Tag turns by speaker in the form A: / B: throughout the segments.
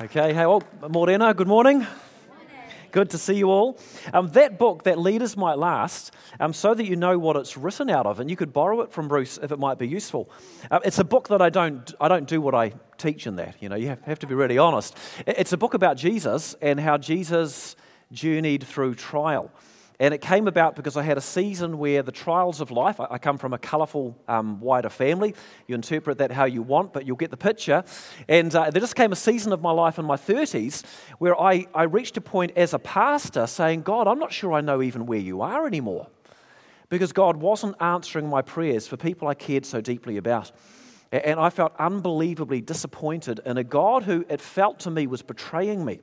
A: Okay, hey, well, Morena, good morning. Good to see you all. Um, that book, that Leaders Might Last, um, so that you know what it's written out of, and you could borrow it from Bruce if it might be useful. Uh, it's a book that I don't, I don't do what I teach in that. You know, you have, have to be really honest. It's a book about Jesus and how Jesus journeyed through trial. And it came about because I had a season where the trials of life, I, come from a colourful, um, wider family. You interpret that how you want, but you'll get the picture. And uh, there just came a season of my life in my 30s where I, I reached a point as a pastor saying, God, I'm not sure I know even where you are anymore. Because God wasn't answering my prayers for people I cared so deeply about. And I felt unbelievably disappointed in a God who it felt to me was betraying me.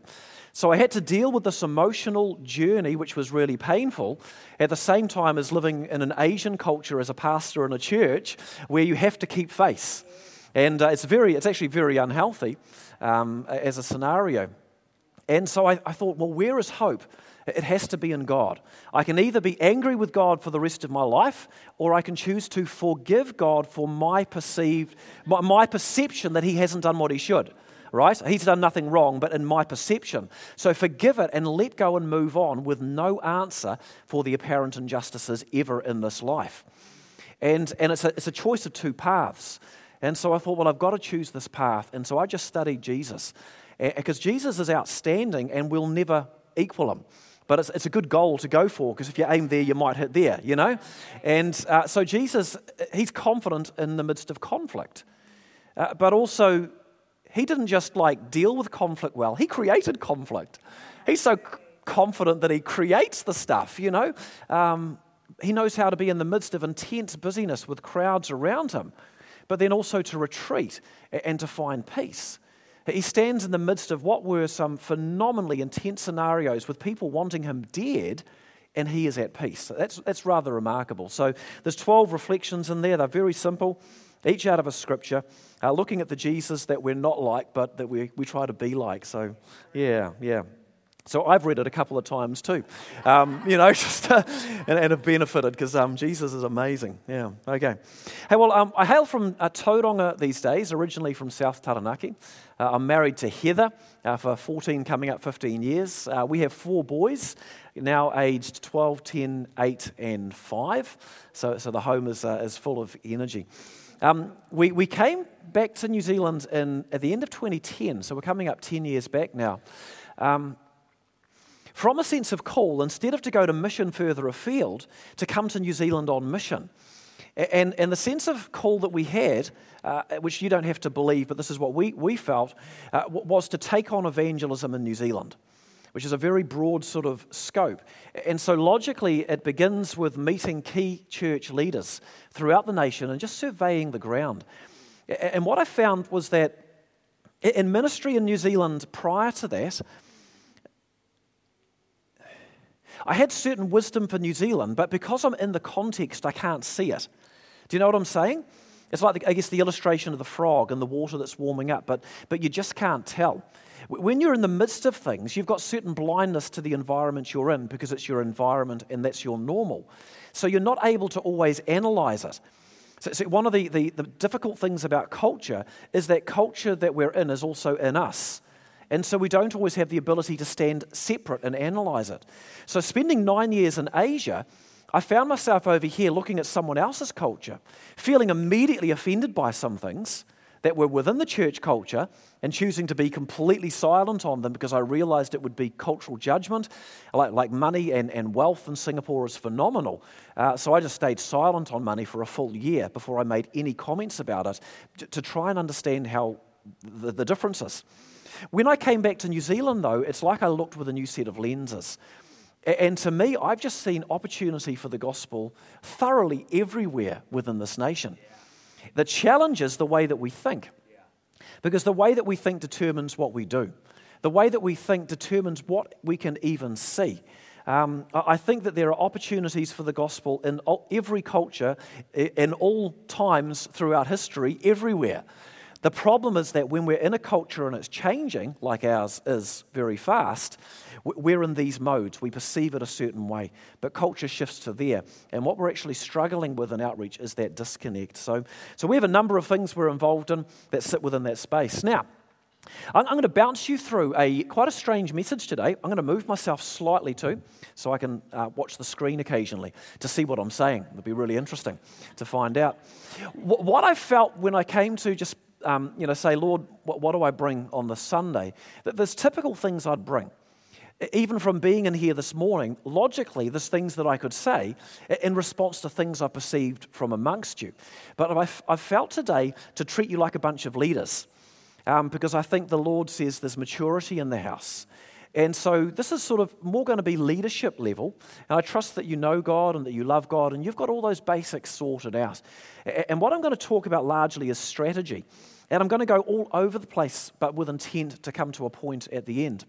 A: So I had to deal with this emotional journey, which was really painful, at the same time as living in an Asian culture as a pastor in a church where you have to keep face. And uh, it's, very, it's actually very unhealthy um, as a scenario. And so I, I thought, well, where is hope? It has to be in God. I can either be angry with God for the rest of my life, or I can choose to forgive God for my perceived, my, my perception that He hasn't done what He should right? He's done nothing wrong, but in my perception. So forgive it and let go and move on with no answer for the apparent injustices ever in this life. And, and it's, a, it's a choice of two paths. And so I thought, well, I've got to choose this path. And so I just studied Jesus. Because Jesus is outstanding and we'll never equal him. But it's, it's a good goal to go for because if you aim there, you might hit there, you know? And uh, so Jesus, he's confident in the midst of conflict. Uh, but also, he didn't just like deal with conflict well, he created conflict. He's so confident that he creates the stuff, you know. Um, he knows how to be in the midst of intense busyness with crowds around him, but then also to retreat and to find peace. He stands in the midst of what were some phenomenally intense scenarios with people wanting him dead, and he is at peace. That's, that's rather remarkable. So there's 12 reflections in there. They're very simple each out of a scripture, uh, looking at the Jesus that we're not like, but that we, we try to be like. So, yeah, yeah. So I've read it a couple of times too, um, you know, just uh, and, and, have benefited because um, Jesus is amazing. Yeah, okay. Hey, well, um, I hail from uh, Tauranga these days, originally from South Taranaki. Uh, I'm married to Heather uh, for 14, coming up 15 years. Uh, we have four boys, now aged 12, 10, 8, and 5. So, so the home is, uh, is full of energy. Um, we, we came back to New Zealand in, at the end of 2010, so we're coming up 10 years back now. Um, from a sense of call, instead of to go to mission further afield, to come to New Zealand on mission. And, and the sense of call that we had, uh, which you don't have to believe, but this is what we, we felt, uh, was to take on evangelism in New Zealand which is a very broad sort of scope. And so, logically, it begins with meeting key church leaders throughout the nation and just surveying the ground. And what I found was that in ministry in New Zealand prior to that, I had certain wisdom for New Zealand, but because I'm in the context, I can't see it. Do you know what I'm saying? It's like, the, I guess, the illustration of the frog and the water that's warming up, but, but you just can't tell. When you're in the midst of things, you've got certain blindness to the environment you're in because it's your environment and that's your normal. So you're not able to always analyze it. So, so one of the, the, the difficult things about culture is that culture that we're in is also in us. And so we don't always have the ability to stand separate and analyze it. So, spending nine years in Asia, I found myself over here looking at someone else's culture, feeling immediately offended by some things that were within the church culture and choosing to be completely silent on them because I realized it would be cultural judgment. Like, like money and, and wealth in Singapore is phenomenal. Uh, so I just stayed silent on money for a full year before I made any comments about it to, to try and understand how the, the differences. When I came back to New Zealand, though, it's like I looked with a new set of lenses. And to me, I've just seen opportunity for the gospel thoroughly everywhere within this nation that challenges the way that we think. Because the way that we think determines what we do, the way that we think determines what we can even see. Um, I think that there are opportunities for the gospel in every culture, in all times throughout history, everywhere. The problem is that when we're in a culture and it's changing, like ours is very fast, we're in these modes. We perceive it a certain way, but culture shifts to there. And what we're actually struggling with in outreach is that disconnect. So, so we have a number of things we're involved in that sit within that space. Now, I'm, going to bounce you through a quite a strange message today. I'm going to move myself slightly too, so I can uh, watch the screen occasionally to see what I'm saying. It'll be really interesting to find out. What I felt when I came to just um, you know say, Lord, what, what do I bring on the Sunday? There's typical things I'd bring even from being in here this morning, logically, there's things that I could say in response to things I perceived from amongst you. But I've, I've felt today to treat you like a bunch of leaders um, because I think the Lord says there's maturity in the house. And so this is sort of more going to be leadership level. And I trust that you know God and that you love God and you've got all those basics sorted out. And what I'm going to talk about largely is strategy. And I'm going to go all over the place, but with intent to come to a point at the end.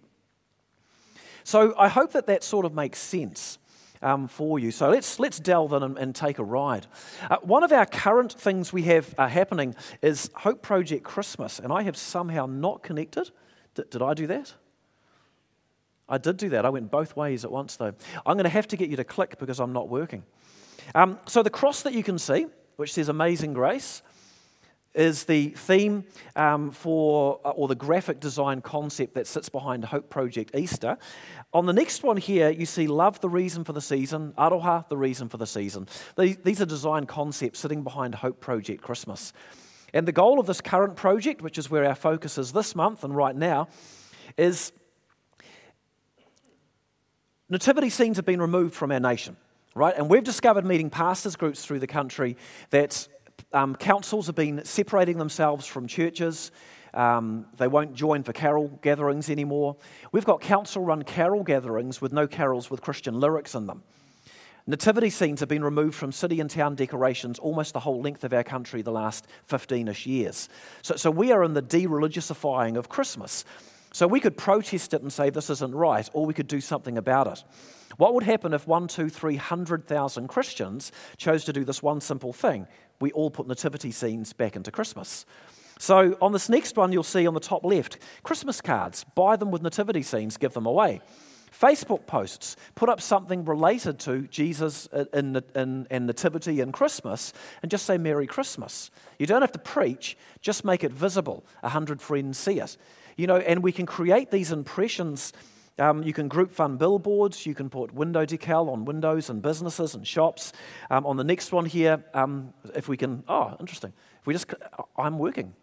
A: So I hope that that sort of makes sense. Um, for you. So let's, let's delve in and, and take a ride. Uh, one of our current things we have uh, happening is Hope Project Christmas, and I have somehow not connected. D- did I do that? I did do that. I went both ways at once, though. I'm going to have to get you to click because I'm not working. Um, so the cross that you can see, which says Amazing Grace, is the theme um, for, uh, or the graphic design concept that sits behind Hope Project Easter. On the next one here, you see Love, the reason for the season, Aroha, the reason for the season. These are design concepts sitting behind Hope Project Christmas. And the goal of this current project, which is where our focus is this month and right now, is nativity scenes have been removed from our nation, right? And we've discovered meeting pastors groups through the country that um, councils have been separating themselves from churches. Um, they won't join for carol gatherings anymore. We've got council run carol gatherings with no carols with Christian lyrics in them. Nativity scenes have been removed from city and town decorations almost the whole length of our country the last 15 ish years. So, so we are in the de religiousifying of Christmas. So we could protest it and say this isn't right, or we could do something about it. What would happen if one, two, three hundred thousand Christians chose to do this one simple thing? We all put nativity scenes back into Christmas. So on this next one, you'll see on the top left Christmas cards. Buy them with nativity scenes, give them away. Facebook posts, put up something related to Jesus in, Nativity and Christmas and just say Merry Christmas. You don't have to preach, just make it visible. A hundred friends see it. You know, and we can create these impressions um, you can group fund billboards. You can put window decal on windows and businesses and shops. Um, on the next one here, um, if we can, oh, interesting. If we just, I'm working.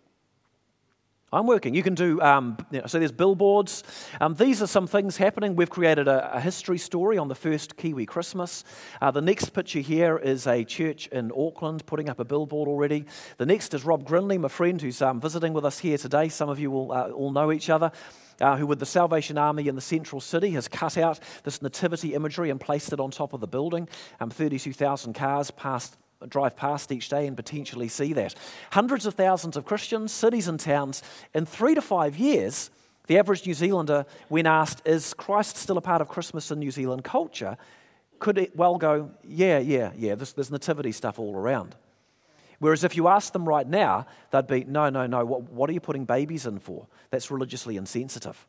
A: I'm working. You can do, um, you know, so there's billboards. Um, these are some things happening. We've created a, a history story on the first Kiwi Christmas. Uh, the next picture here is a church in Auckland putting up a billboard already. The next is Rob Grinley, my friend who's um, visiting with us here today. Some of you will uh, all know each other uh, who, with the Salvation Army in the central city, has cut out this nativity imagery and placed it on top of the building. Um, 32,000 cars passed drive past each day and potentially see that. Hundreds of thousands of Christians, cities and towns, in three to five years, the average New Zealander, when asked, Is Christ still a part of Christmas in New Zealand culture? could well go, Yeah, yeah, yeah, there's, there's nativity stuff all around. Whereas if you ask them right now, they'd be, no, no, no, what, what are you putting babies in for? That's religiously insensitive.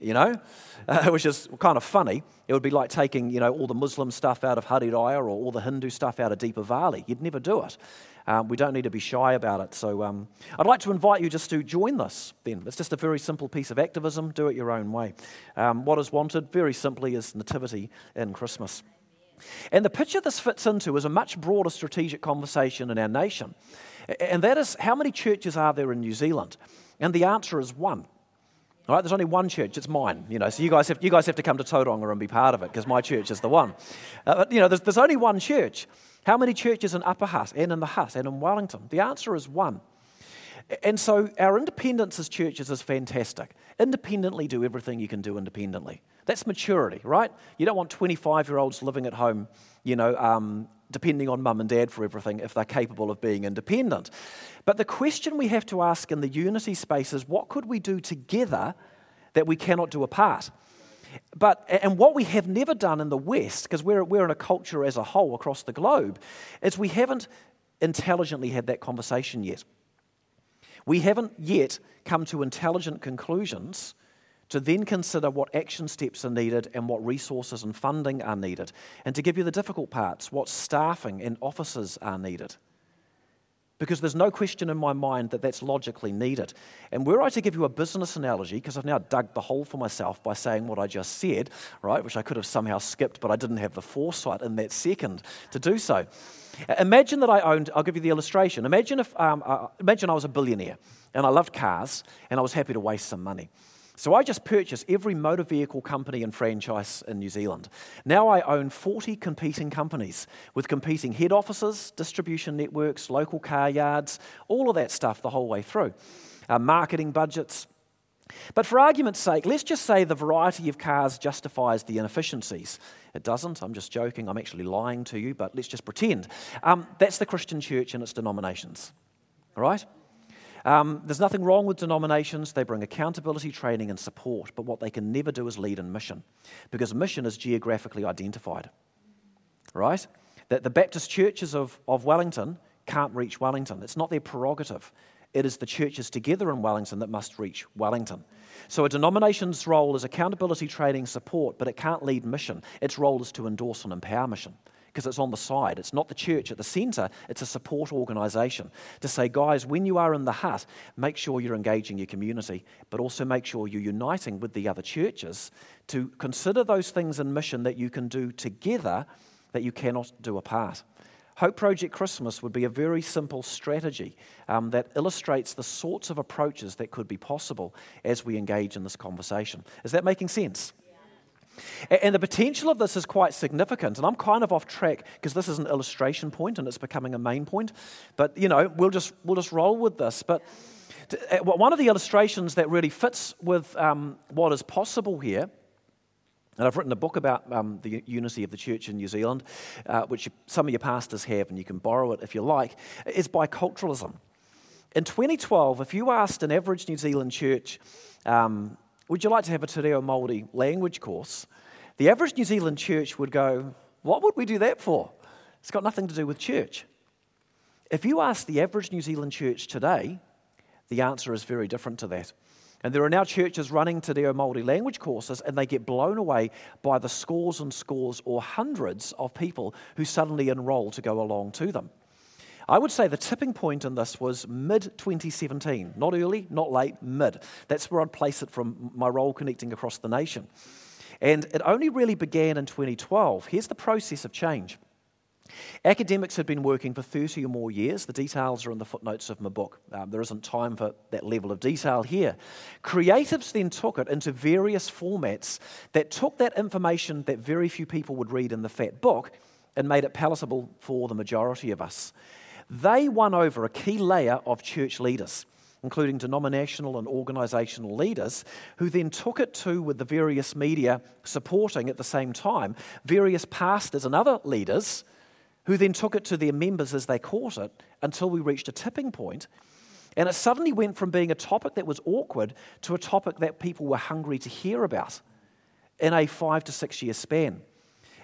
A: You know, uh, which is kind of funny. It would be like taking, you know, all the Muslim stuff out of Haere or all the Hindu stuff out of Deepavali. You'd never do it. Um, we don't need to be shy about it. So um, I'd like to invite you just to join this then. It's just a very simple piece of activism. Do it your own way. Um, what is wanted, very simply, is nativity in Christmas. And the picture this fits into is a much broader strategic conversation in our nation. And that is how many churches are there in New Zealand? And the answer is one. All right, there's only one church, it's mine, you know, so you guys have, you guys have to come to Tauranga and be part of it because my church is the one. Uh, but, you know, there's, there's only one church. How many churches in Upper Hutt and in the Hutt and in Wellington? The answer is one. And so our independence as churches is fantastic. Independently do everything you can do independently. That's maturity, right? You don't want 25 year olds living at home, you know, um, depending on mum and dad for everything if they're capable of being independent. But the question we have to ask in the unity space is what could we do together that we cannot do apart? But, and what we have never done in the West, because we're, we're in a culture as a whole across the globe, is we haven't intelligently had that conversation yet. We haven't yet come to intelligent conclusions to then consider what action steps are needed and what resources and funding are needed. And to give you the difficult parts, what staffing and officers are needed. because there's no question in my mind that that's logically needed. And were I to give you a business analogy, because I've now dug the hole for myself by saying what I just said, right, which I could have somehow skipped, but I didn't have the foresight in that second to do so. Imagine that I owned, I'll give you the illustration. Imagine if, um, uh, imagine I was a billionaire and I loved cars and I was happy to waste some money. So I just purchased every motor vehicle company and franchise in New Zealand. Now I own 40 competing companies with competing head offices, distribution networks, local car yards, all of that stuff the whole way through. Uh, marketing budgets. But for argument's sake, let's just say the variety of cars justifies the inefficiencies. It doesn't. I'm just joking. I'm actually lying to you, but let's just pretend. Um, that's the Christian church and its denominations. All right? Um, there's nothing wrong with denominations. They bring accountability, training, and support. But what they can never do is lead in mission because mission is geographically identified. Right? That the Baptist churches of, of Wellington can't reach Wellington. It's not their prerogative. It is the churches together in Wellington that must reach Wellington. So a denomination's role is accountability, training, support, but it can't lead mission. Its role is to endorse and empower mission because it's on the side. It's not the church at the centre, it's a support organisation to say, guys, when you are in the Hutt, make sure you're engaging your community, but also make sure you're uniting with the other churches to consider those things in mission that you can do together that you cannot do apart. Hope Project Christmas would be a very simple strategy um, that illustrates the sorts of approaches that could be possible as we engage in this conversation. Is that making sense? And the potential of this is quite significant. And I'm kind of off track because this is an illustration point and it's becoming a main point. But, you know, we'll just, we'll just roll with this. But one of the illustrations that really fits with um, what is possible here, and I've written a book about um, the unity of the church in New Zealand, uh, which some of your pastors have, and you can borrow it if you like, is biculturalism. In 2012, if you asked an average New Zealand church, um, would you like to have a Te Reo Māori language course? The average New Zealand church would go, What would we do that for? It's got nothing to do with church. If you ask the average New Zealand church today, the answer is very different to that. And there are now churches running Te Reo Māori language courses, and they get blown away by the scores and scores or hundreds of people who suddenly enroll to go along to them. I would say the tipping point in this was mid 2017, not early, not late, mid. That's where I'd place it from my role connecting across the nation. And it only really began in 2012. Here's the process of change. Academics had been working for 30 or more years. The details are in the footnotes of my book. Um, there isn't time for that level of detail here. Creatives then took it into various formats that took that information that very few people would read in the fat book and made it palatable for the majority of us. They won over a key layer of church leaders, including denominational and organisational leaders, who then took it to, with the various media supporting at the same time, various pastors and other leaders, who then took it to their members as they caught it until we reached a tipping point. And it suddenly went from being a topic that was awkward to a topic that people were hungry to hear about in a five to six year span.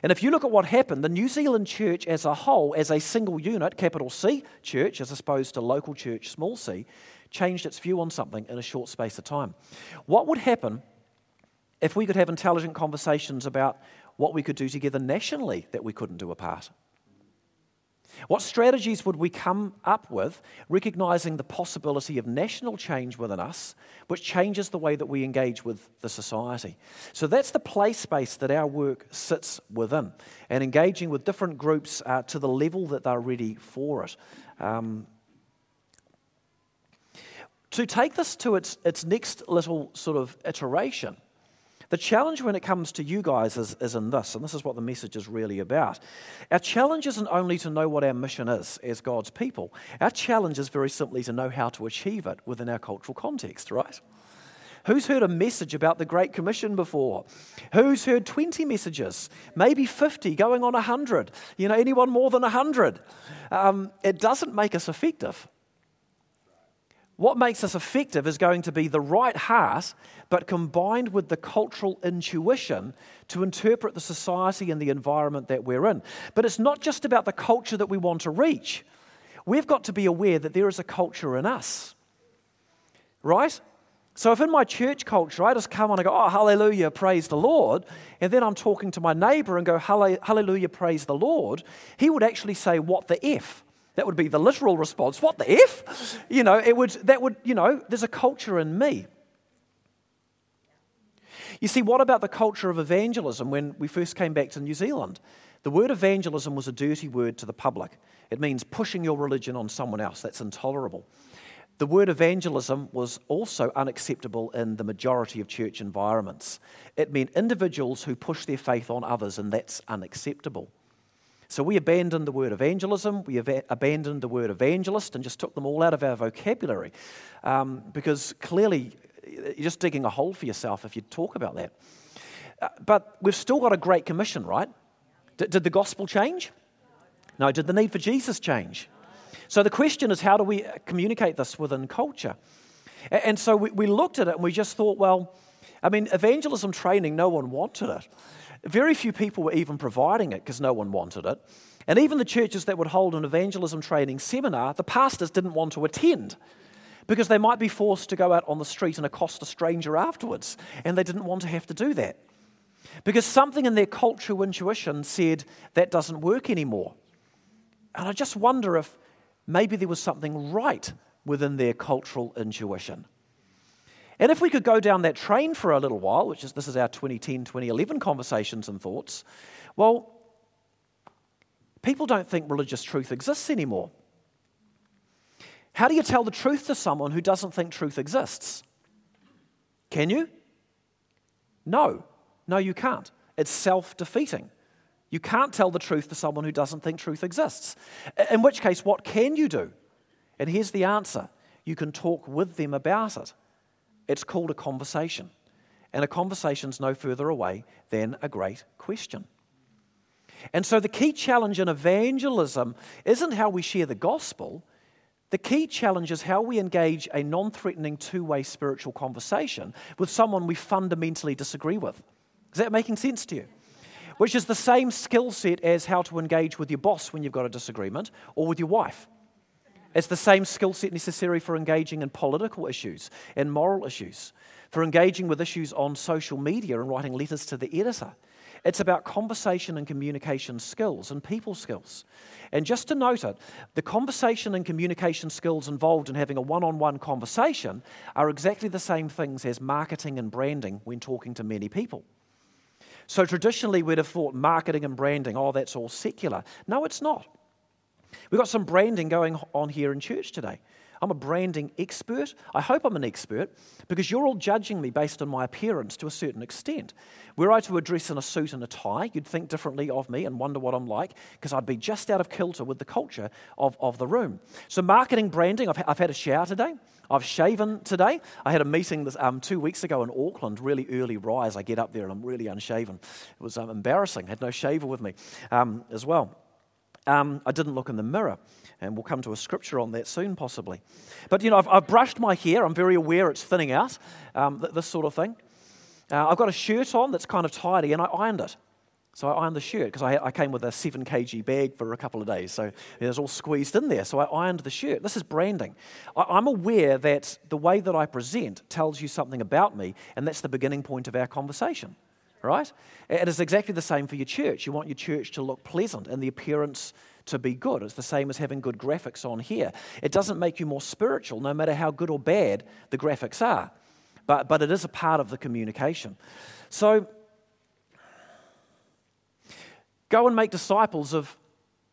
A: And if you look at what happened, the New Zealand church as a whole, as a single unit, capital C church, as opposed to local church, small c, changed its view on something in a short space of time. What would happen if we could have intelligent conversations about what we could do together nationally that we couldn't do apart? What strategies would we come up with, recognizing the possibility of national change within us, which changes the way that we engage with the society? So that's the play space that our work sits within, and engaging with different groups uh, to the level that they're ready for it. Um, to take this to its, its next little sort of iteration, the challenge when it comes to you guys is, is in this, and this is what the message is really about. Our challenge isn't only to know what our mission is as God's people, our challenge is very simply to know how to achieve it within our cultural context, right? Who's heard a message about the Great Commission before? Who's heard 20 messages? Maybe 50, going on 100? You know, anyone more than 100? Um, it doesn't make us effective. What makes us effective is going to be the right heart, but combined with the cultural intuition to interpret the society and the environment that we're in. But it's not just about the culture that we want to reach. We've got to be aware that there is a culture in us. Right? So if in my church culture I just come on and go, oh, hallelujah, praise the Lord, and then I'm talking to my neighbor and go, hallelujah, praise the Lord, he would actually say, what the F? That would be the literal response. What the F? You know, it would, that would, you know, there's a culture in me. You see, what about the culture of evangelism when we first came back to New Zealand? The word evangelism was a dirty word to the public. It means pushing your religion on someone else. That's intolerable. The word evangelism was also unacceptable in the majority of church environments. It meant individuals who push their faith on others, and that's unacceptable. So we abandoned the word evangelism, we ab- abandoned the word evangelist, and just took them all out of our vocabulary um, because clearly you're just digging a hole for yourself if you talk about that. Uh, but we've still got a great commission, right? D- did the gospel change? No. Did the need for Jesus change? So the question is how do we communicate this within culture? And, so we looked at it and we just thought, well, I mean, evangelism training, no one wanted it. Very few people were even providing it because no one wanted it. And even the churches that would hold an evangelism training seminar, the pastors didn't want to attend because they might be forced to go out on the street and accost a stranger afterwards. And they didn't want to have to do that. Because something in their cultural intuition said that doesn't work anymore. And I just wonder if maybe there was something right within their cultural intuition. And if we could go down that train for a little while, which is this is our 2010 2011 conversations and thoughts, well, people don't think religious truth exists anymore. How do you tell the truth to someone who doesn't think truth exists? Can you? No. No, you can't. It's self defeating. You can't tell the truth to someone who doesn't think truth exists. In which case, what can you do? And here's the answer you can talk with them about it. It's called a conversation. And a conversation's no further away than a great question. And so the key challenge in evangelism isn't how we share the gospel. The key challenge is how we engage a non threatening two way spiritual conversation with someone we fundamentally disagree with. Is that making sense to you? Which is the same skill set as how to engage with your boss when you've got a disagreement or with your wife. It's the same skill set necessary for engaging in political issues and moral issues, for engaging with issues on social media and writing letters to the editor. It's about conversation and communication skills and people skills. And just to note it, the conversation and communication skills involved in having a one on one conversation are exactly the same things as marketing and branding when talking to many people. So traditionally, we'd have thought marketing and branding, oh, that's all secular. No, it's not. We've got some branding going on here in church today. I'm a branding expert. I hope I'm an expert because you're all judging me based on my appearance to a certain extent. Were I to address in a suit and a tie, you'd think differently of me and wonder what I'm like because I'd be just out of kilter with the culture of, of the room. So, marketing, branding, I've, I've had a shower today. I've shaven today. I had a meeting this, um, two weeks ago in Auckland, really early rise. I get up there and I'm really unshaven. It was um, embarrassing. I had no shaver with me um, as well. Um, I didn't look in the mirror. And we'll come to a scripture on that soon, possibly. But, you know, I've, I've brushed my hair. I'm very aware it's thinning out, um, th- this sort of thing. Uh, I've got a shirt on that's kind of tidy, and I ironed it. So I ironed the shirt because I, I, came with a 7 kg bag for a couple of days. So it was all squeezed in there. So I ironed the shirt. This is branding. I, am aware that the way that I present tells you something about me, and that's the beginning point of our conversation, right? It is exactly the same for your church. You want your church to look pleasant and the appearance to be good. It's the same as having good graphics on here. It doesn't make you more spiritual, no matter how good or bad the graphics are, but, but it is a part of the communication. So, Go and make disciples of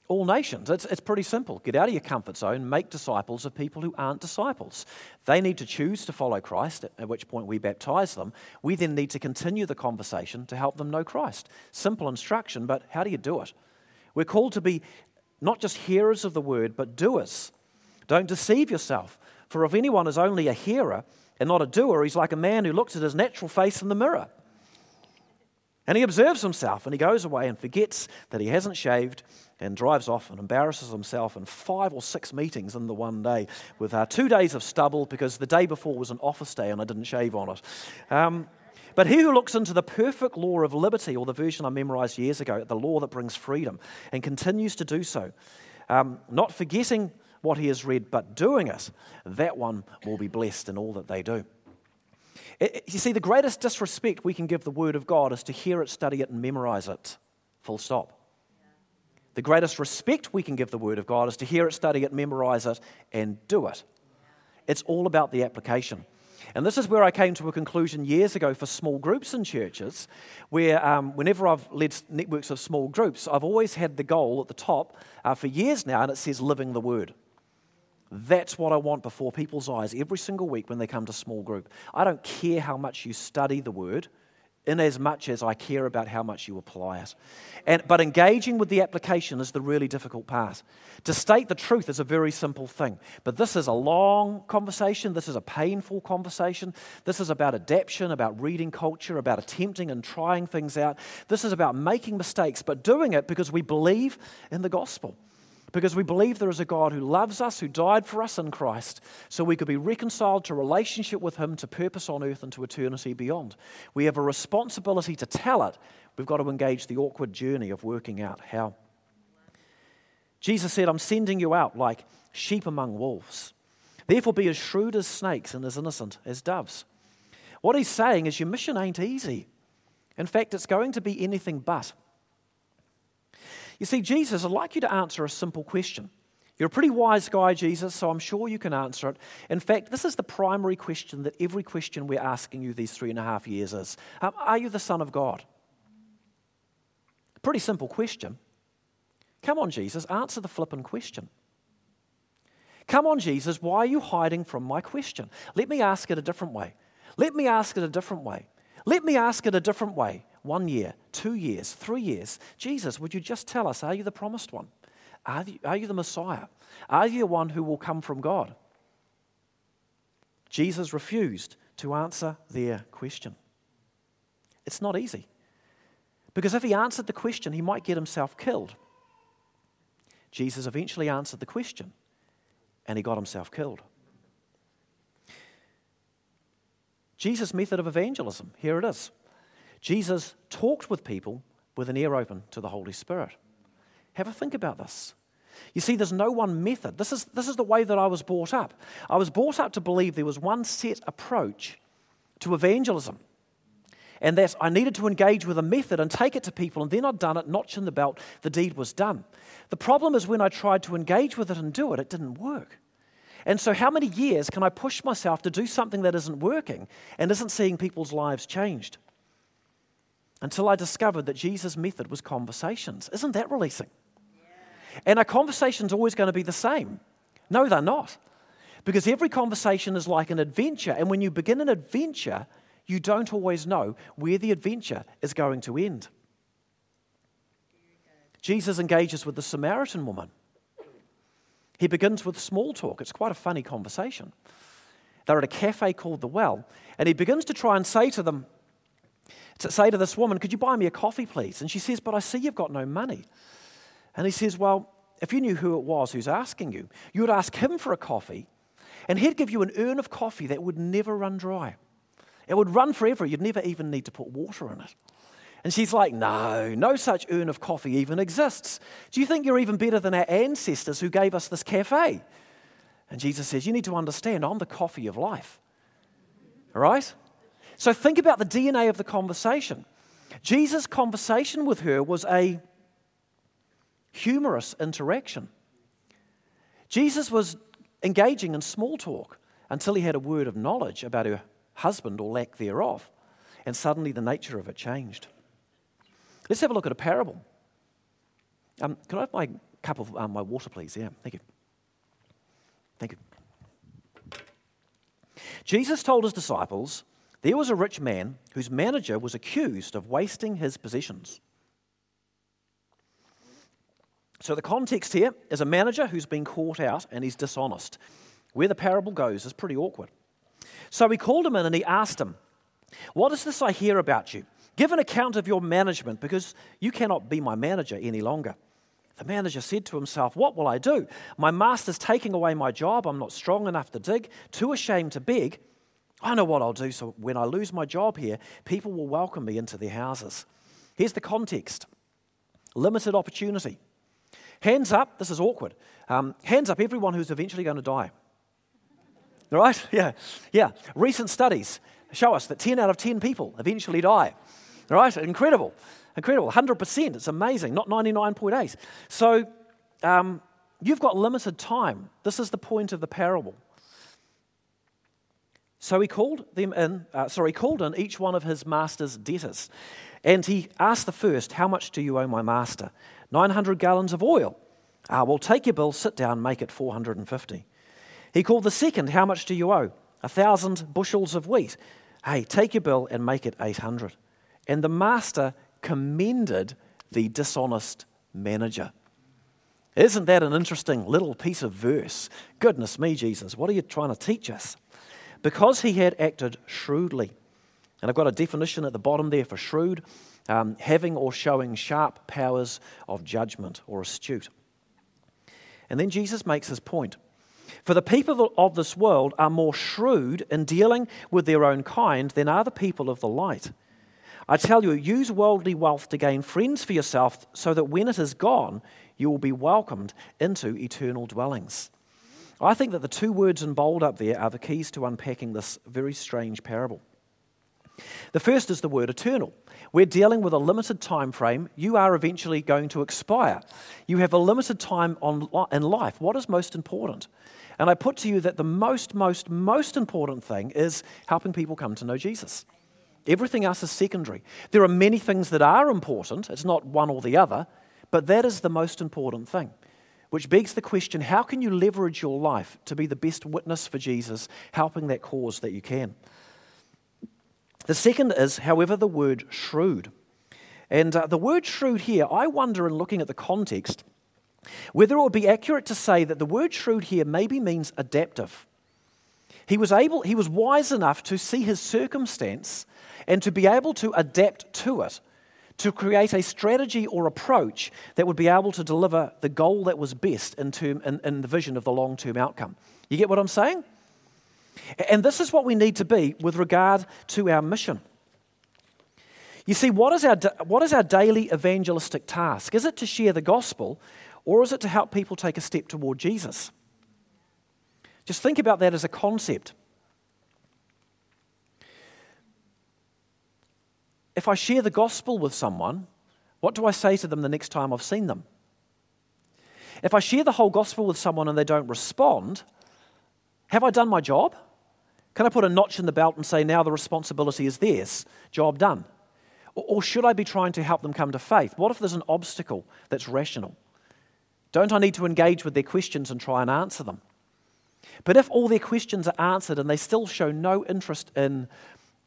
A: all nations. It's, it's pretty simple. Get out of your comfort zone, make disciples of people who aren't disciples. They need to choose to follow Christ, at which point we baptize them. We then need to continue the conversation to help them know Christ. Simple instruction, but how do you do it? We're called to be not just hearers of the word, but doers. Don't deceive yourself, for if anyone is only a hearer and not a doer, he's like a man who looks at his natural face in the mirror. And he observes himself and he goes away and forgets that he hasn't shaved and drives off and embarrasses himself in five or six meetings in the one day with uh, two days of stubble because the day before was an office day and I didn't shave on it. Um, but he who looks into the perfect law of liberty, or the version I memorized years ago, the law that brings freedom, and continues to do so, um, not forgetting what he has read, but doing it, that one will be blessed in all that they do. It, you see, the greatest disrespect we can give the Word of God is to hear it, study it, and memorize it. Full stop. The greatest respect we can give the Word of God is to hear it, study it, memorize it, and do it. It's all about the application. And this is where I came to a conclusion years ago for small groups in churches, where um, whenever I've led networks of small groups, I've always had the goal at the top uh, for years now, and it says living the Word. That's what I want before people's eyes every single week when they come to small group. I don't care how much you study the Word in as much as I care about how much you apply it. And, but engaging with the application is the really difficult part. To state the truth is a very simple thing, but this is a long conversation. This is a painful conversation. This is about adaptation, about reading culture, about attempting and trying things out. This is about making mistakes, but doing it because we believe in the gospel because we believe there is a God who loves us, who died for us in Christ, so we could be reconciled to relationship with Him, to purpose on earth, and to eternity beyond. We have a responsibility to tell it. We've got to engage the awkward journey of working out how. Jesus said, I'm sending you out like sheep among wolves. Therefore, be as shrewd as snakes and as innocent as doves. What he's saying is, your mission ain't easy. In fact, it's going to be anything but. You see, Jesus, I'd like you to answer a simple question. You're a pretty wise guy, Jesus, so I'm sure you can answer it. In fact, this is the primary question that every question we're asking you these three and a half years is um, Are you the Son of God? Pretty simple question. Come on, Jesus, answer the flippin' question. Come on, Jesus, why are you hiding from my question? Let me ask it a different way. Let me ask it a different way. Let me ask it a different way one year, two years, three years. Jesus, would you just tell us, are you the promised one? Are you, are you the Messiah? Are you the one who will come from God? Jesus refused to answer their question. It's not easy. Because if he answered the question, he might get himself killed. Jesus eventually answered the question and he got himself killed. Jesus' method of evangelism, here it is. Jesus talked with people with an ear open to the Holy Spirit. Have a think about this. You see, there's no one method. This is, this is the way that I was brought up. I was brought up to believe there was one set approach to evangelism. And that I needed to engage with a method and take it to people, and then I'd done it, notch in the belt, the deed was done. The problem is when I tried to engage with it and do it, it didn't work. And so, how many years can I push myself to do something that isn't working and isn't seeing people's lives changed? Until I discovered that Jesus' method was conversations. Isn't that releasing? Yeah. And our conversation's always going to be the same. No, they're not. Because every conversation is like an adventure. And when you begin an adventure, you don't always know where the adventure is going to end. Jesus engages with the Samaritan woman. He begins with small talk. It's quite a funny conversation. They're at a cafe called The Well, and he begins to try and say to them, to say to this woman, Could you buy me a coffee, please? And she says, But I see you've got no money. And he says, Well, if you knew who it was who's asking you, you would ask him for a coffee, and he'd give you an urn of coffee that would never run dry. It would run forever. You'd never even need to put water in it. And she's like, No, no such urn of coffee even exists. Do you think you're even better than our ancestors who gave us this cafe? And Jesus says, You need to understand, I'm the coffee of life. All right? So think about the DNA of the conversation. Jesus' conversation with her was a humorous interaction. Jesus was engaging in small talk until he had a word of knowledge about her husband or lack thereof. And suddenly the nature of it changed. Let's have a look at a parable. Um, can I have my cup of um, my water, please? Yeah, thank you. Thank you. Jesus told his disciples there was a rich man whose manager was accused of wasting his possessions. So, the context here is a manager who's been caught out and he's dishonest. Where the parable goes is pretty awkward. So, he called him in and he asked him, What is this I hear about you? Give an account of your management because you cannot be my manager any longer. The manager said to himself, What will I do? My master's taking away my job. I'm not strong enough to dig, too ashamed to beg. I know what I'll do so when I lose my job here, people will welcome me into their houses. Here's the context limited opportunity. Hands up, this is awkward. Um, hands up, everyone who's eventually going to die. Right? Yeah, yeah. Recent studies show us that 10 out of 10 people eventually die. Right? Incredible. Incredible. 100%. It's amazing. Not 99.8. So um, you've got limited time. This is the point of the parable. So he called them in, uh, sorry, called in each one of his master's debtors. And he asked the first, How much do you owe my master? 900 gallons of oil. Ah, well, take your bill, sit down, make it 450. He called the second, How much do you owe? A thousand bushels of wheat. Hey, take your bill and make it 800. And the master commended the dishonest manager. Isn't that an interesting little piece of verse? Goodness me, Jesus, what are you trying to teach us? Because he had acted shrewdly. And I've got a definition at the bottom there for shrewd um, having or showing sharp powers of judgment or astute. And then Jesus makes his point. For the people of this world are more shrewd in dealing with their own kind than are the people of the light. I tell you, use worldly wealth to gain friends for yourself so that when it is gone, you will be welcomed into eternal dwellings. I think that the two words in bold up there are the keys to unpacking this very strange parable. The first is the word eternal. We're dealing with a limited time frame. You are eventually going to expire. You have a limited time on, in life. What is most important? And I put to you that the most, most, most important thing is helping people come to know Jesus. Everything else is secondary. There are many things that are important, it's not one or the other, but that is the most important thing. Which begs the question how can you leverage your life to be the best witness for Jesus, helping that cause that you can? The second is, however, the word shrewd. And uh, the word shrewd here, I wonder in looking at the context, whether it would be accurate to say that the word shrewd here maybe means adaptive. He was able, he was wise enough to see his circumstance and to be able to adapt to it, to create a strategy or approach that would be able to deliver the goal that was best in, term, in, in the vision of the long term outcome. You get what I'm saying? And this is what we need to be with regard to our mission. You see, what is, our, what is our daily evangelistic task? Is it to share the gospel or is it to help people take a step toward Jesus? Just think about that as a concept. If I share the gospel with someone, what do I say to them the next time I've seen them? If I share the whole gospel with someone and they don't respond, have I done my job? Can I put a notch in the belt and say, now the responsibility is theirs? Job done. Or should I be trying to help them come to faith? What if there's an obstacle that's rational? Don't I need to engage with their questions and try and answer them? But if all their questions are answered and they still show no interest in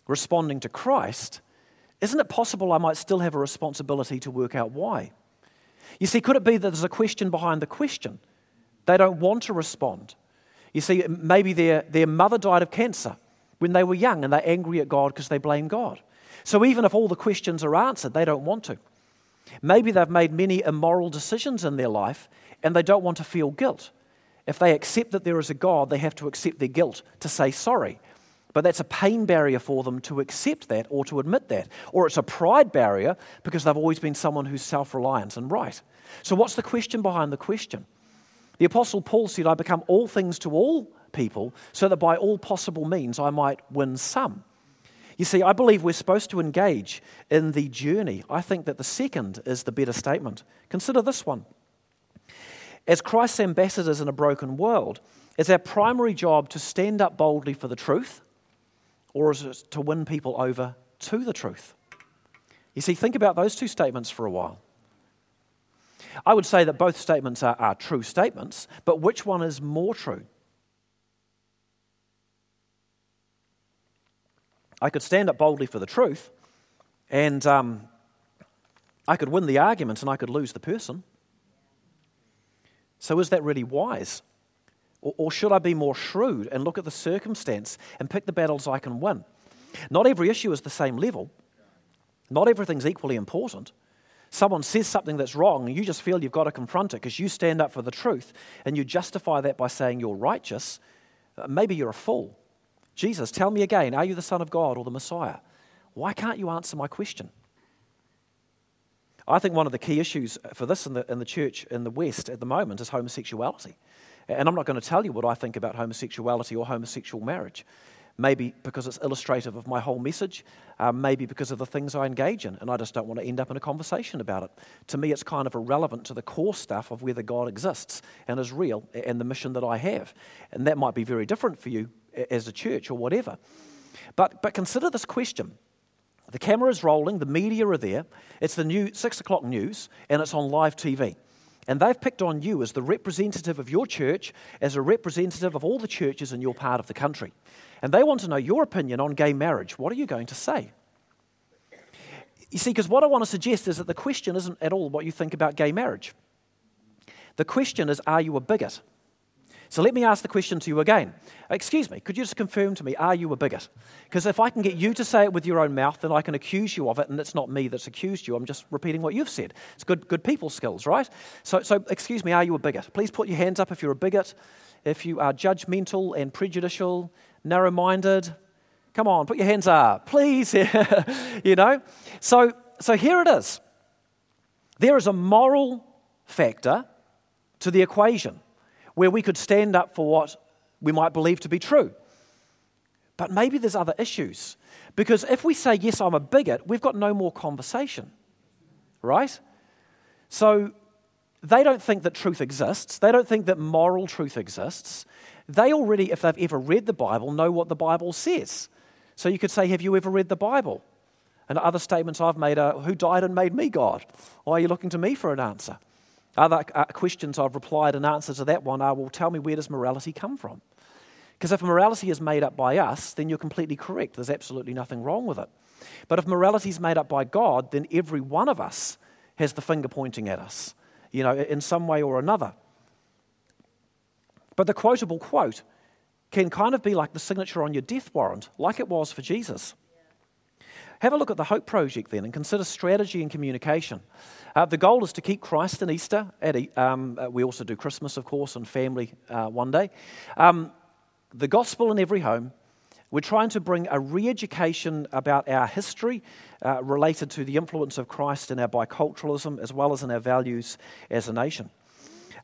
A: responding to Christ, isn't it possible I might still have a responsibility to work out why? You see, could it be that there's a question behind the question? They don't want to respond. You see, maybe their, their mother died of cancer when they were young and they're angry at God because they blame God. So even if all the questions are answered, they don't want to. Maybe they've made many immoral decisions in their life and they don't want to feel guilt. If they accept that there is a God, they have to accept their guilt to say sorry. But that's a pain barrier for them to accept that or to admit that. Or it's a pride barrier because they've always been someone who's self reliant and right. So, what's the question behind the question? The Apostle Paul said, I become all things to all people so that by all possible means I might win some. You see, I believe we're supposed to engage in the journey. I think that the second is the better statement. Consider this one. As Christ's ambassadors in a broken world, it's our primary job to stand up boldly for the truth, or is it to win people over to the truth? You see, think about those two statements for a while. I would say that both statements are, are true statements, but which one is more true? I could stand up boldly for the truth, and um, I could win the argument and I could lose the person. So, is that really wise? Or, or, should I be more shrewd and look at the circumstance and pick the battles I can win? Not every issue is the same level, not everything's equally important someone says something that's wrong and you just feel you've got to confront it because you stand up for the truth and you justify that by saying you're righteous, uh, maybe you're a fool. Jesus, tell me again, are you the Son of God or the Messiah? Why can't you answer my question? I think one of the key issues for this in the, in the church in the West at the moment is homosexuality. And I'm not going to tell you what I think about homosexuality or homosexual marriage. Maybe because it's illustrative of my whole message, uh, maybe because of the things I engage in, and I just don't want to end up in a conversation about it. To me, it's kind of irrelevant to the core stuff of whether God exists and is real and the mission that I have. And that might be very different for you as a church or whatever. But, but consider this question. The camera is rolling, the media are there, it's the new six o'clock news, and it's on live TV. And they've picked on you as the representative of your church, as a representative of all the churches in your part of the country. And they want to know your opinion on gay marriage. What are you going to say? You see, because what I want to suggest is that the question isn't at all what you think about gay marriage. The question is, are you a bigot? So let me ask the question to you again. Excuse me, could you just confirm to me, are you a bigot? Because if I can get you to say it with your own mouth, then I can accuse you of it, and it's not me that's accused you. I'm just repeating what you've said. It's good, good people skills, right? So, so, excuse me, are you a bigot? Please put your hands up if you're a bigot, if you are judgmental and prejudicial, narrow minded. Come on, put your hands up, please. you know? So, so here it is. There is a moral factor to the equation where we could stand up for what we might believe to be true. But maybe there's other issues. Because if we say, yes, I'm a bigot, we've got no more conversation, right? So they don't think that truth exists. They don't think that moral truth exists. They already, if they've ever read the Bible, know what the Bible says. So you could say, Have you ever read the Bible? And other statements I've made are, Who died and made me God? Why are you looking to me for an answer? Other uh, questions I've replied and answers to that one are, well, tell me where does morality come from? Because if morality is made up by us, then you're completely correct. There's absolutely nothing wrong with it. But if morality is made up by God, then every one of us has the finger pointing at us, you know, in some way or another. But the quotable quote can kind of be like the signature on your death warrant, like it was for Jesus. Have a look at the Hope Project then and consider strategy and communication. Uh, the goal is to keep Christ in Easter. At, um, uh, we also do Christmas, of course, and family uh, one day. Um, the gospel in every home. We're trying to bring a re education about our history uh, related to the influence of Christ in our biculturalism as well as in our values as a nation.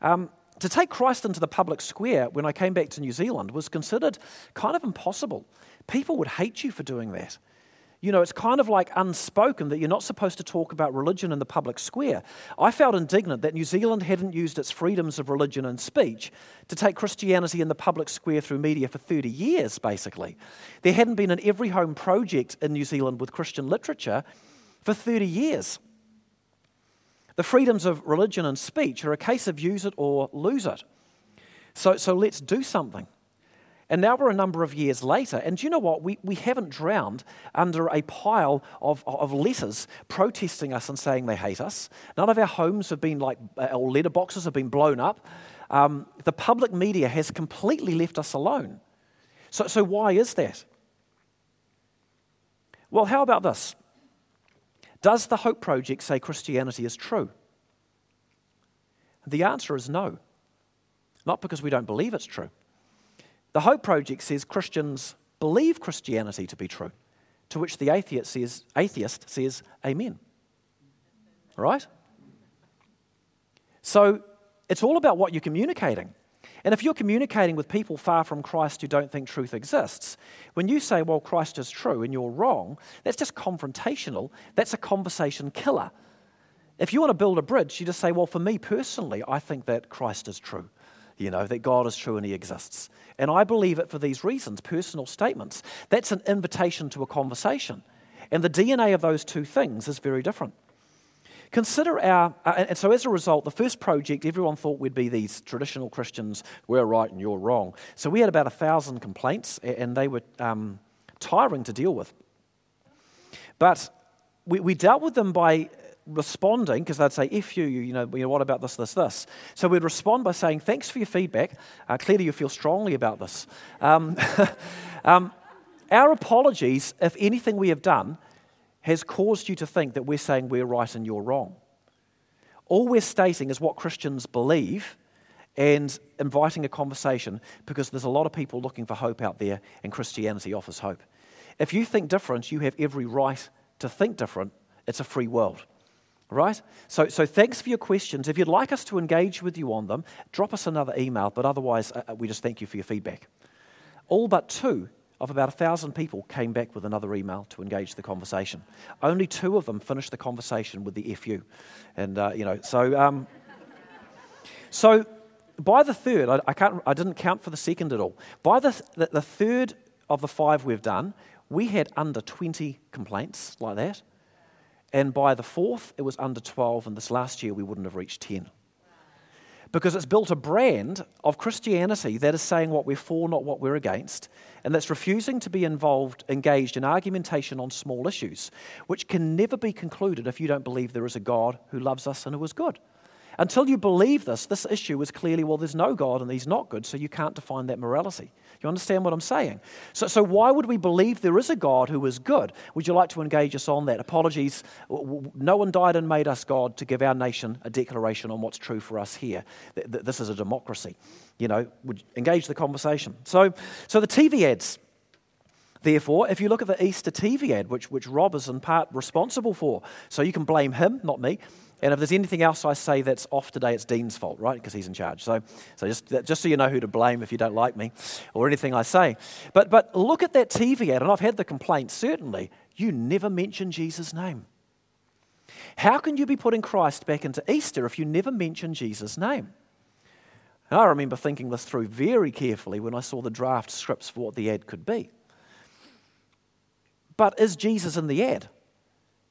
A: Um, to take Christ into the public square when I came back to New Zealand was considered kind of impossible. People would hate you for doing that. You know, it's kind of like unspoken that you're not supposed to talk about religion in the public square. I felt indignant that New Zealand hadn't used its freedoms of religion and speech to take Christianity in the public square through media for 30 years, basically. There hadn't been an Every Home project in New Zealand with Christian literature for 30 years. The freedoms of religion and speech are a case of use it or lose it. So, so let's do something. And now we're a number of years later, and do you know what? We, we haven't drowned under a pile of, of letters protesting us and saying they hate us. None of our homes have been like, uh, or letterboxes have been blown up. Um, the public media has completely left us alone. So, so why is that? Well, how about this? Does the Hope Project say Christianity is true? The answer is no. Not because we don't believe it's true. The Hope Project says Christians believe Christianity to be true, to which the atheist says, atheist says Amen. Right? So it's all about what you're communicating. And if you're communicating with people far from Christ who don't think truth exists, when you say, well, Christ is true and you're wrong, that's just confrontational. That's a conversation killer. If you want to build a bridge, you just say, well, for me personally, I think that Christ is true you know, that God is true and He exists. And I believe it for these reasons personal statements. That's an invitation to a conversation. And the DNA of those two things is very different. Consider our, uh, and so as a result, the first project, everyone thought we'd be these traditional Christians, we're right and you're wrong. So we had about a thousand complaints, and they were um, tiring to deal with. But we, we dealt with them by responding, because they'd say, if you, you know, what about this, this, this? So we'd respond by saying, thanks for your feedback. Uh, clearly, you feel strongly about this. Um, um, our apologies, if anything we have done has caused you to think that we're saying we're right and you're wrong. All we're stating is what Christians believe and inviting a conversation because there's a lot of people looking for hope out there, and Christianity offers hope. If you think different, you have every right to think different. It's a free world. Right? So, so thanks for your questions. If you'd like us to engage with you on them, drop us another email, but otherwise, uh, uh, we just thank you for your feedback. All but two of about a thousand people came back with another email to engage the conversation. Only two of them finished the conversation with the FU. And, uh, you know, so, um, so by the third, I, I, can't, I didn't count for the second at all. By the, the, the third of the five we've done, we had under 20 complaints like that. And by the fourth, it was under 12. And this last year, we wouldn't have reached 10 because it's built a brand of Christianity that is saying what we're for, not what we're against, and that's refusing to be involved, engaged in argumentation on small issues, which can never be concluded if you don't believe there is a God who loves us and who is good. Until you believe this, this issue is clearly, well, there's no God and he's not good, so you can't define that morality. You understand what I'm saying? So, so why would we believe there is a God who is good? Would you like to engage us on that? Apologies. No one died and made us God to give our nation a declaration on what's true for us here. This is a democracy. You know, would engage the conversation. So, so the TV ads. Therefore, if you look at the Easter TV ad, which, which Rob is in part responsible for, so you can blame him, not me. And if there's anything else I say that's off today, it's Dean's fault, right? Because he's in charge. So, so just, just so you know who to blame if you don't like me or anything I say. But, but look at that TV ad, and I've had the complaint, certainly. You never mention Jesus' name. How can you be putting Christ back into Easter if you never mention Jesus' name? And I remember thinking this through very carefully when I saw the draft scripts for what the ad could be. But is Jesus in the ad?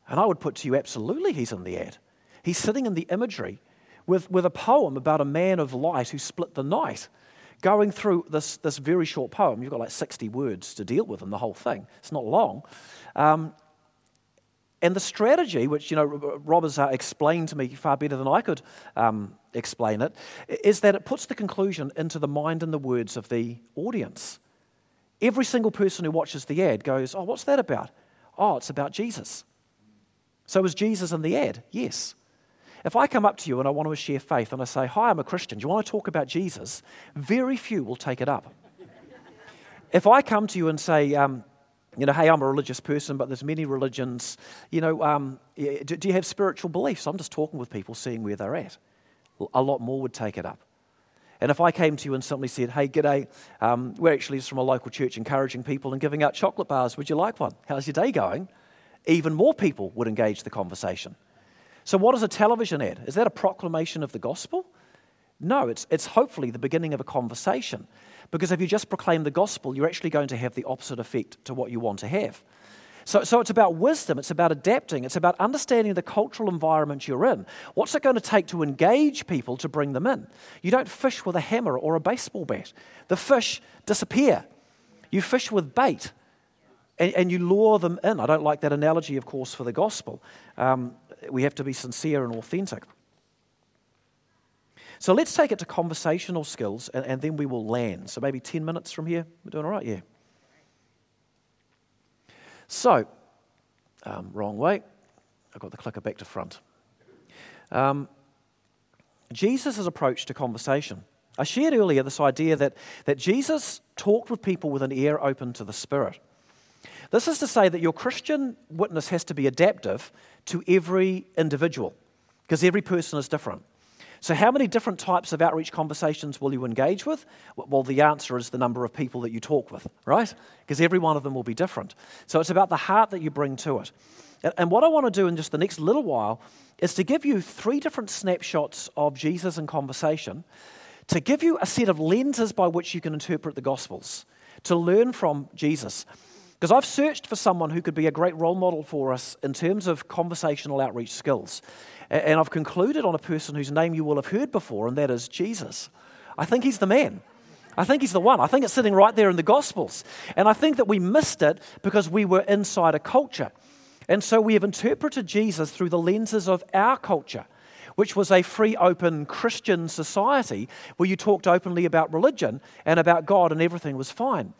A: And I would put to you, absolutely, he's in the ad. He's sitting in the imagery with, with a poem about a man of light who split the night, going through this, this very short poem. You've got like 60 words to deal with in the whole thing. It's not long. Um, and the strategy, which you know Rob has uh, explained to me far better than I could um, explain it, is that it puts the conclusion into the mind and the words of the audience. Every single person who watches the ad goes, "Oh, what's that about? Oh, it's about Jesus." So is Jesus in the ad? Yes. If I come up to you and I want to share faith and I say, Hi, I'm a Christian, do you want to talk about Jesus? Very few will take it up. if I come to you and say, um, you know, hey, I'm a religious person, but there's many religions. You know, um, do, do you have spiritual beliefs? I'm just talking with people, seeing where they're at. A lot more would take it up. And if I came to you and simply said, hey, g'day, um, we're actually just from a local church encouraging people and giving out chocolate bars, would you like one? How's your day going? Even more people would engage the conversation. So, what is a television ad? Is that a proclamation of the gospel? No, it's, it's hopefully the beginning of a conversation. Because if you just proclaim the gospel, you're actually going to have the opposite effect to what you want to have. So, so it's about wisdom, it's about adapting, it's about understanding the cultural environment you're in. What's it going to take to engage people to bring them in? You don't fish with a hammer or a baseball bat, the fish disappear. You fish with bait. And, and, you lure them in. I don't like that analogy, of course, for the gospel. Um, we have to be sincere and authentic. So let's take it to conversational skills and, and then we will land. So maybe 10 minutes from here. We're doing all right? Yeah. So, um, wrong way. I've got the clicker back to front. Um, Jesus' approach to conversation. I shared earlier this idea that, that Jesus talked with people with an ear open to the Spirit. This is to say that your Christian witness has to be adaptive to every individual because every person is different. So, how many different types of outreach conversations will you engage with? Well, the answer is the number of people that you talk with, right? Because every one of them will be different. So, it's about the heart that you bring to it. And what I want to do in just the next little while is to give you three different snapshots of Jesus in conversation, to give you a set of lenses by which you can interpret the Gospels, to learn from Jesus. Because I've searched for someone who could be a great role model for us in terms of conversational outreach skills. And I've concluded on a person whose name you will have heard before, and that is Jesus. I think he's the man. I think he's the one. I think it's sitting right there in the Gospels. And I think that we missed it because we were inside a culture. And so we have interpreted Jesus through the lenses of our culture, which was a free, open Christian society where you talked openly about religion and about God and everything was fine.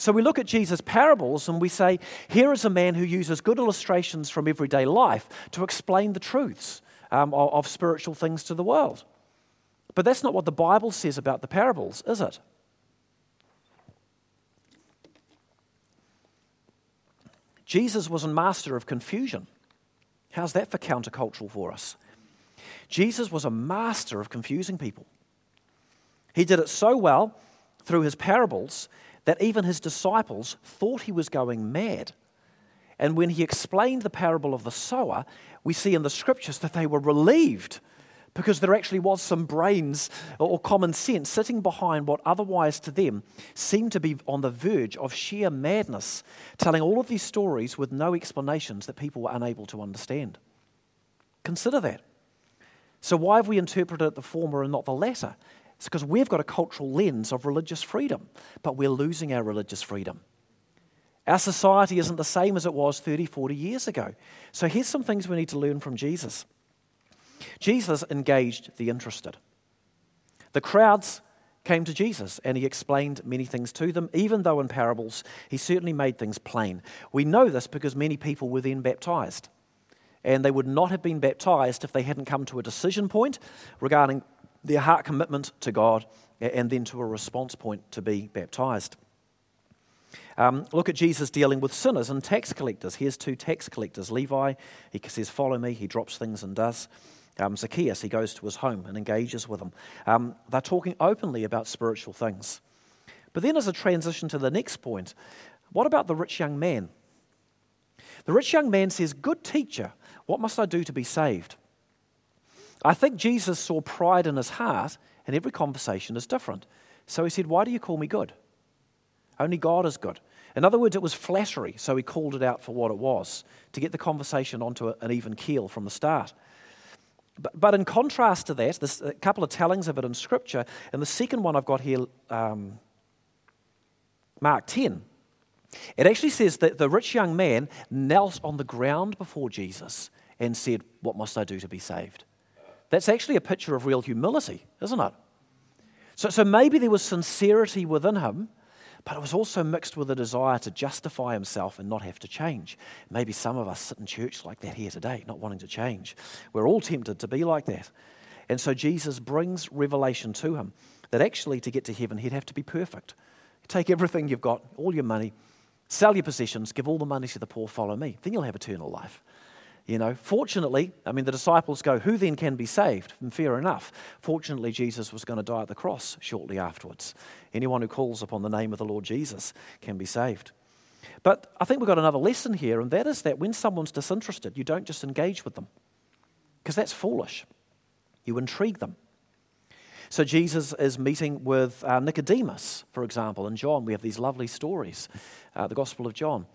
A: So we look at Jesus' parables and we say, here is a man who uses good illustrations from everyday life to explain the truths um, of, of spiritual things to the world. But that's not what the Bible says about the parables, is it? Jesus was a master of confusion. How's that for countercultural for us? Jesus was a master of confusing people. He did it so well through his parables that even his disciples thought he was going mad. And when he explained the parable of the sower, we see in the scriptures that they were relieved because there actually was some brains or common sense sitting behind what otherwise to them seemed to be on the verge of sheer madness, telling all of these stories with no explanations that people were unable to understand. Consider that. So, why have we interpreted the former and not the latter? It's because we've got a cultural lens of religious freedom, but we're losing our religious freedom. Our society isn't the same as it was 30, 40 years ago. So, here's some things we need to learn from Jesus. Jesus engaged the interested. The crowds came to Jesus and he explained many things to them, even though in parables he certainly made things plain. We know this because many people were then baptized. And they would not have been baptized if they hadn't come to a decision point regarding their heart commitment to God and then to a response point to be baptized. Um, look at Jesus dealing with sinners and tax collectors. Here's two tax collectors Levi, he says, Follow me. He drops things and does. Um, Zacchaeus, he goes to his home and engages with him. Um, they're talking openly about spiritual things. But then, as a transition to the next point, what about the rich young man? The rich young man says, Good teacher, what must I do to be saved? I think Jesus saw pride in his heart, and every conversation is different. So he said, Why do you call me good? Only God is good. In other words, it was flattery, so he called it out for what it was to get the conversation onto an even keel from the start. But, but in contrast to that, there's a couple of tellings of it in Scripture, and the second one I've got here, um, Mark 10. It actually says that the rich young man knelt on the ground before Jesus and said, What must I do to be saved? That's actually a picture of real humility, isn't it? So, so maybe there was sincerity within him, but it was also mixed with a desire to justify himself and not have to change. Maybe some of us sit in church like that here today, not wanting to change. We're all tempted to be like that. And so Jesus brings revelation to him that actually to get to heaven, he'd have to be perfect. Take everything you've got, all your money, sell your possessions, give all the money to the poor, follow me. Then you'll have eternal life. You know, fortunately, I mean, the disciples go, Who then can be saved? And fair enough. Fortunately, Jesus was going to die at the cross shortly afterwards. Anyone who calls upon the name of the Lord Jesus can be saved. But I think we've got another lesson here, and that is that when someone's disinterested, you don't just engage with them, because that's foolish. You intrigue them. So Jesus is meeting with uh, Nicodemus, for example, in John. We have these lovely stories, uh, the Gospel of John.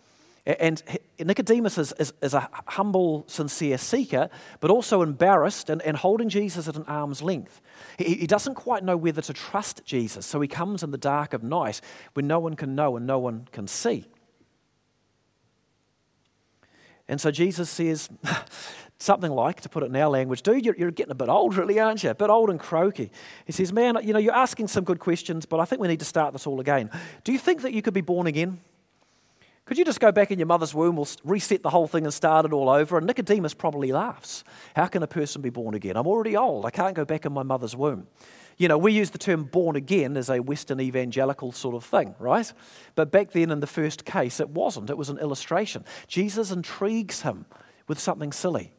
A: And Nicodemus is, is, is, a humble, sincere seeker, but also embarrassed and, and holding Jesus at an arm's length. He, he, doesn't quite know whether to trust Jesus, so he comes in the dark of night when no one can know and no one can see. And so Jesus says something like, to put it in our language, dude, you're, you're getting a bit old, really, aren't you? A bit old and croaky. He says, man, you know, you're asking some good questions, but I think we need to start this all again. Do you think that you could be born again? Could you just go back in your mother's womb, we'll reset the whole thing and start it all over? And Nicodemus probably laughs. How can a person be born again? I'm already old. I can't go back in my mother's womb. You know, we use the term born again as a Western evangelical sort of thing, right? But back then, in the first case, it wasn't. It was an illustration. Jesus intrigues him with something silly.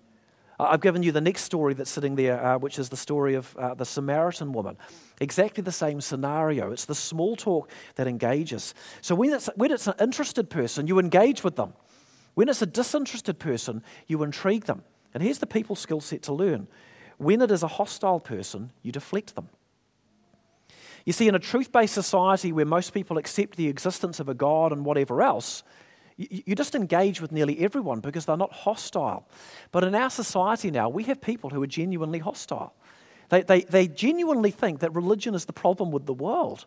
A: I've given you the next story that's sitting there, uh, which is the story of uh, the Samaritan woman. Exactly the same scenario. It's the small talk that engages. So when it's, when it's an interested person, you engage with them. When it's a disinterested person, you intrigue them. And here's the people skill set to learn. When it is a hostile person, you deflect them. You see, in a truth based society where most people accept the existence of a God and whatever else, you just engage with nearly everyone because they're not hostile. But in our society now, we have people who are genuinely hostile. They, they, they genuinely think that religion is the problem with the world.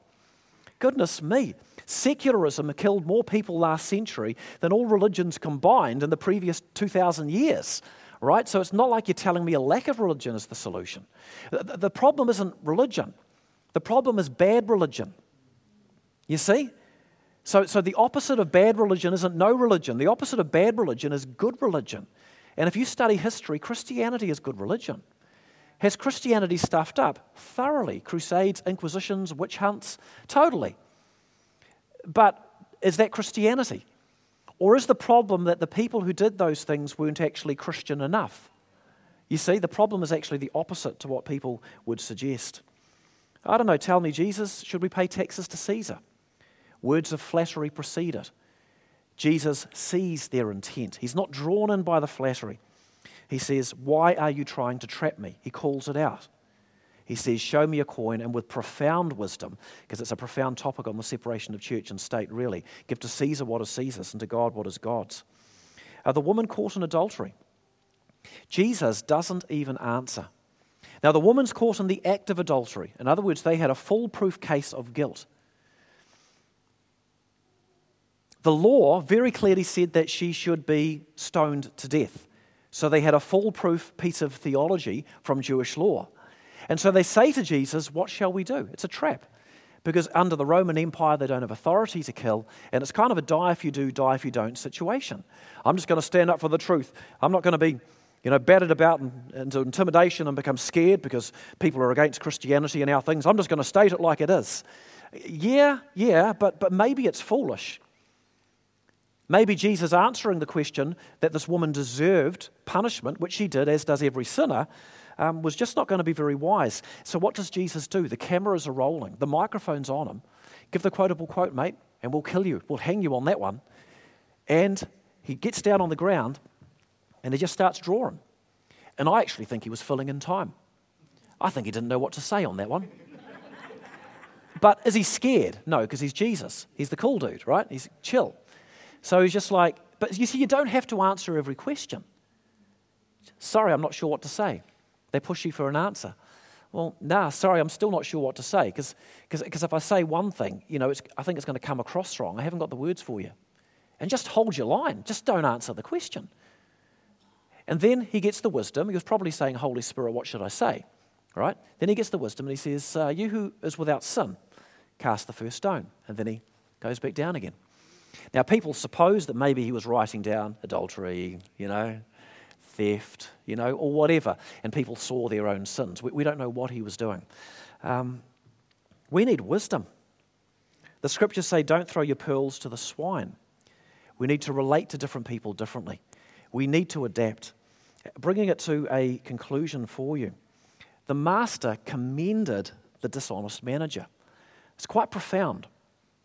A: Goodness me, secularism killed more people last century than all religions combined in the previous 2,000 years. Right? So it's not like you're telling me a lack of religion is the solution. The, the problem isn't religion, the problem is bad religion. You see? So, so the opposite of bad religion isn't no religion. The opposite of bad religion is good religion. And if you study history, Christianity is good religion. Has Christianity stuffed up? Thoroughly. Crusades, inquisitions, witch hunts, totally. But is that Christianity? Or is the problem that the people who did those things weren't actually Christian enough? You see, the problem is actually the opposite to what people would suggest. I don't know, tell me, Jesus, should we pay taxes to Caesar? Words of flattery precede it. Jesus sees their intent. He's not drawn in by the flattery. He says, Why are you trying to trap me? He calls it out. He says, Show me a coin, and with profound wisdom, because it's a profound topic on the separation of church and state, really, give to Caesar what is Caesar's and to God what is God's. Uh, the woman caught in adultery. Jesus doesn't even answer. Now, the woman's caught in the act of adultery. In other words, they had a foolproof case of guilt. The law very clearly said that she should be stoned to death. So they had a foolproof piece of theology from Jewish law. And so they say to Jesus, What shall we do? It's a trap. Because under the Roman Empire, they don't have authority to kill. And it's kind of a die if you do, die if you don't situation. I'm just going to stand up for the truth. I'm not going to be you know, battered about into intimidation and become scared because people are against Christianity and our things. I'm just going to state it like it is. Yeah, yeah, but, but maybe it's foolish. Maybe Jesus answering the question that this woman deserved punishment, which she did, as does every sinner, um, was just not going to be very wise. So, what does Jesus do? The cameras are rolling, the microphone's on him. Give the quotable quote, mate, and we'll kill you. We'll hang you on that one. And he gets down on the ground and he just starts drawing. And I actually think he was filling in time. I think he didn't know what to say on that one. but is he scared? No, because he's Jesus. He's the cool dude, right? He's chill. So he's just like, but you see, you don't have to answer every question. Sorry, I'm not sure what to say. They push you for an answer. Well, nah, sorry, I'm still not sure what to say because if I say one thing, you know, I think it's going to come across wrong. I haven't got the words for you. And just hold your line. Just don't answer the question. And then he gets the wisdom. He was probably saying, Holy Spirit, what should I say? Right? Then he gets the wisdom and he says, uh, You who is without sin, cast the first stone. And then he goes back down again. Now, people suppose that maybe he was writing down adultery, you know, theft, you know, or whatever, and people saw their own sins. We, we don't know what he was doing. Um, we need wisdom. The scriptures say, Don't throw your pearls to the swine. We need to relate to different people differently. We need to adapt bringing it to a conclusion for you, the master commended the dishonest manager. It's quite profound,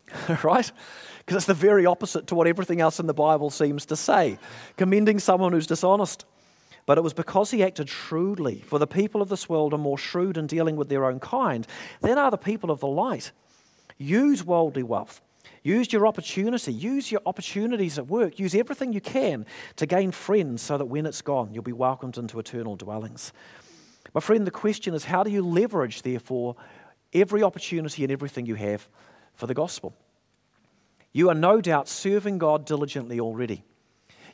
A: right? Because it's the very opposite to what everything else in the Bible seems to say commending someone who's dishonest. But it was because he acted shrewdly, for the people of this world are more shrewd in dealing with their own kind than are the people of the light. Use worldly wealth Use your opportunity. Use your opportunities at work. Use everything you can to gain friends so that when it's gone, you'll be welcomed into eternal dwellings. My friend, the question is how do you leverage, therefore, every opportunity and everything you have for the gospel? You are no doubt serving God diligently already.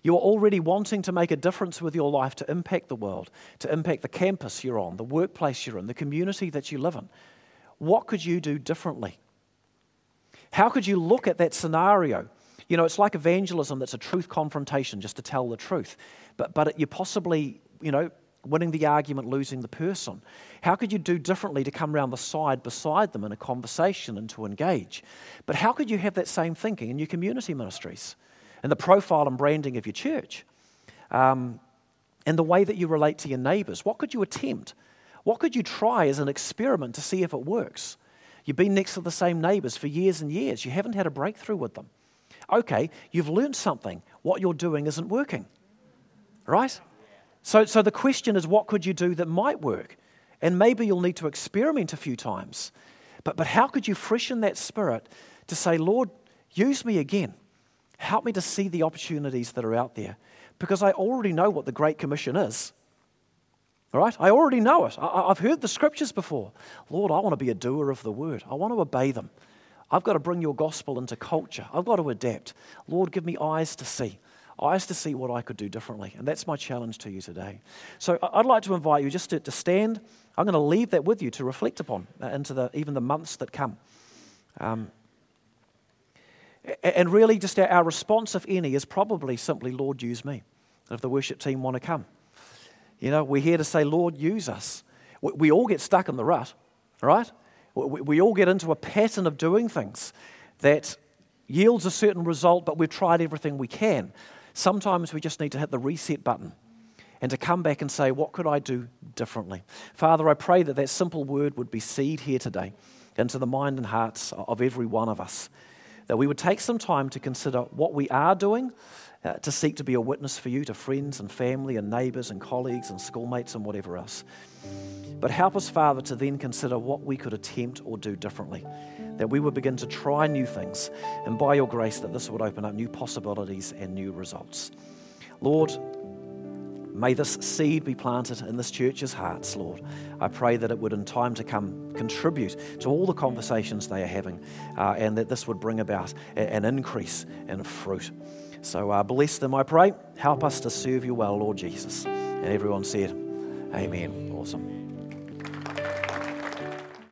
A: You are already wanting to make a difference with your life to impact the world, to impact the campus you're on, the workplace you're in, the community that you live in. What could you do differently? How could you look at that scenario? You know, it's like evangelism that's a truth confrontation just to tell the truth. But, but you're possibly, you know, winning the argument, losing the person. How could you do differently to come around the side beside them in a conversation and to engage? But how could you have that same thinking in your community ministries and the profile and branding of your church? Um, and the way that you relate to your neighbors? What could you attempt? What could you try as an experiment to see if it works? You've been next to the same neighbors for years and years. You haven't had a breakthrough with them. Okay, you've learned something. What you're doing isn't working. Right? So, so the question is what could you do that might work? And maybe you'll need to experiment a few times. But, but how could you freshen that spirit to say, Lord, use me again? Help me to see the opportunities that are out there. Because I already know what the Great Commission is. All right? I already know it. I, have heard the scriptures before. Lord, I want to be a doer of the word, I want to obey them. I've got to bring your gospel into culture. I've got to adapt. Lord, give me eyes to see, eyes to see what I could do differently. And that's my challenge to you today. So I'd like to invite you just to, to stand. I'm going to leave that with you to reflect upon uh, into the, even the months that come. Um, and really, just our, response, if any, is probably simply, Lord, use me. If the worship team want to come. You know, we're here to say, Lord, use us. We, we all get stuck in the rut, right? We, we all get into a pattern of doing things that yields a certain result, but we've tried everything we can. Sometimes we just need to hit the reset button and to come back and say, What could I do differently? Father, I pray that that simple word would be seed here today into the mind and hearts of every one of us that we would take some time to consider what we are doing uh, to seek to be a witness for you to friends and family and neighbours and colleagues and schoolmates and whatever else. But help us, Father, to then consider what we could attempt or do differently. That we would begin to try new things, and by your grace, that this would open up new possibilities and new results. Lord, May this seed be planted in this church's hearts, Lord. I pray that it would, in time to come, contribute to all the conversations they are having, uh, and that this would bring about an increase in fruit. So uh, bless them, I pray. Help us to serve you well, Lord Jesus. And everyone said, Amen. Awesome.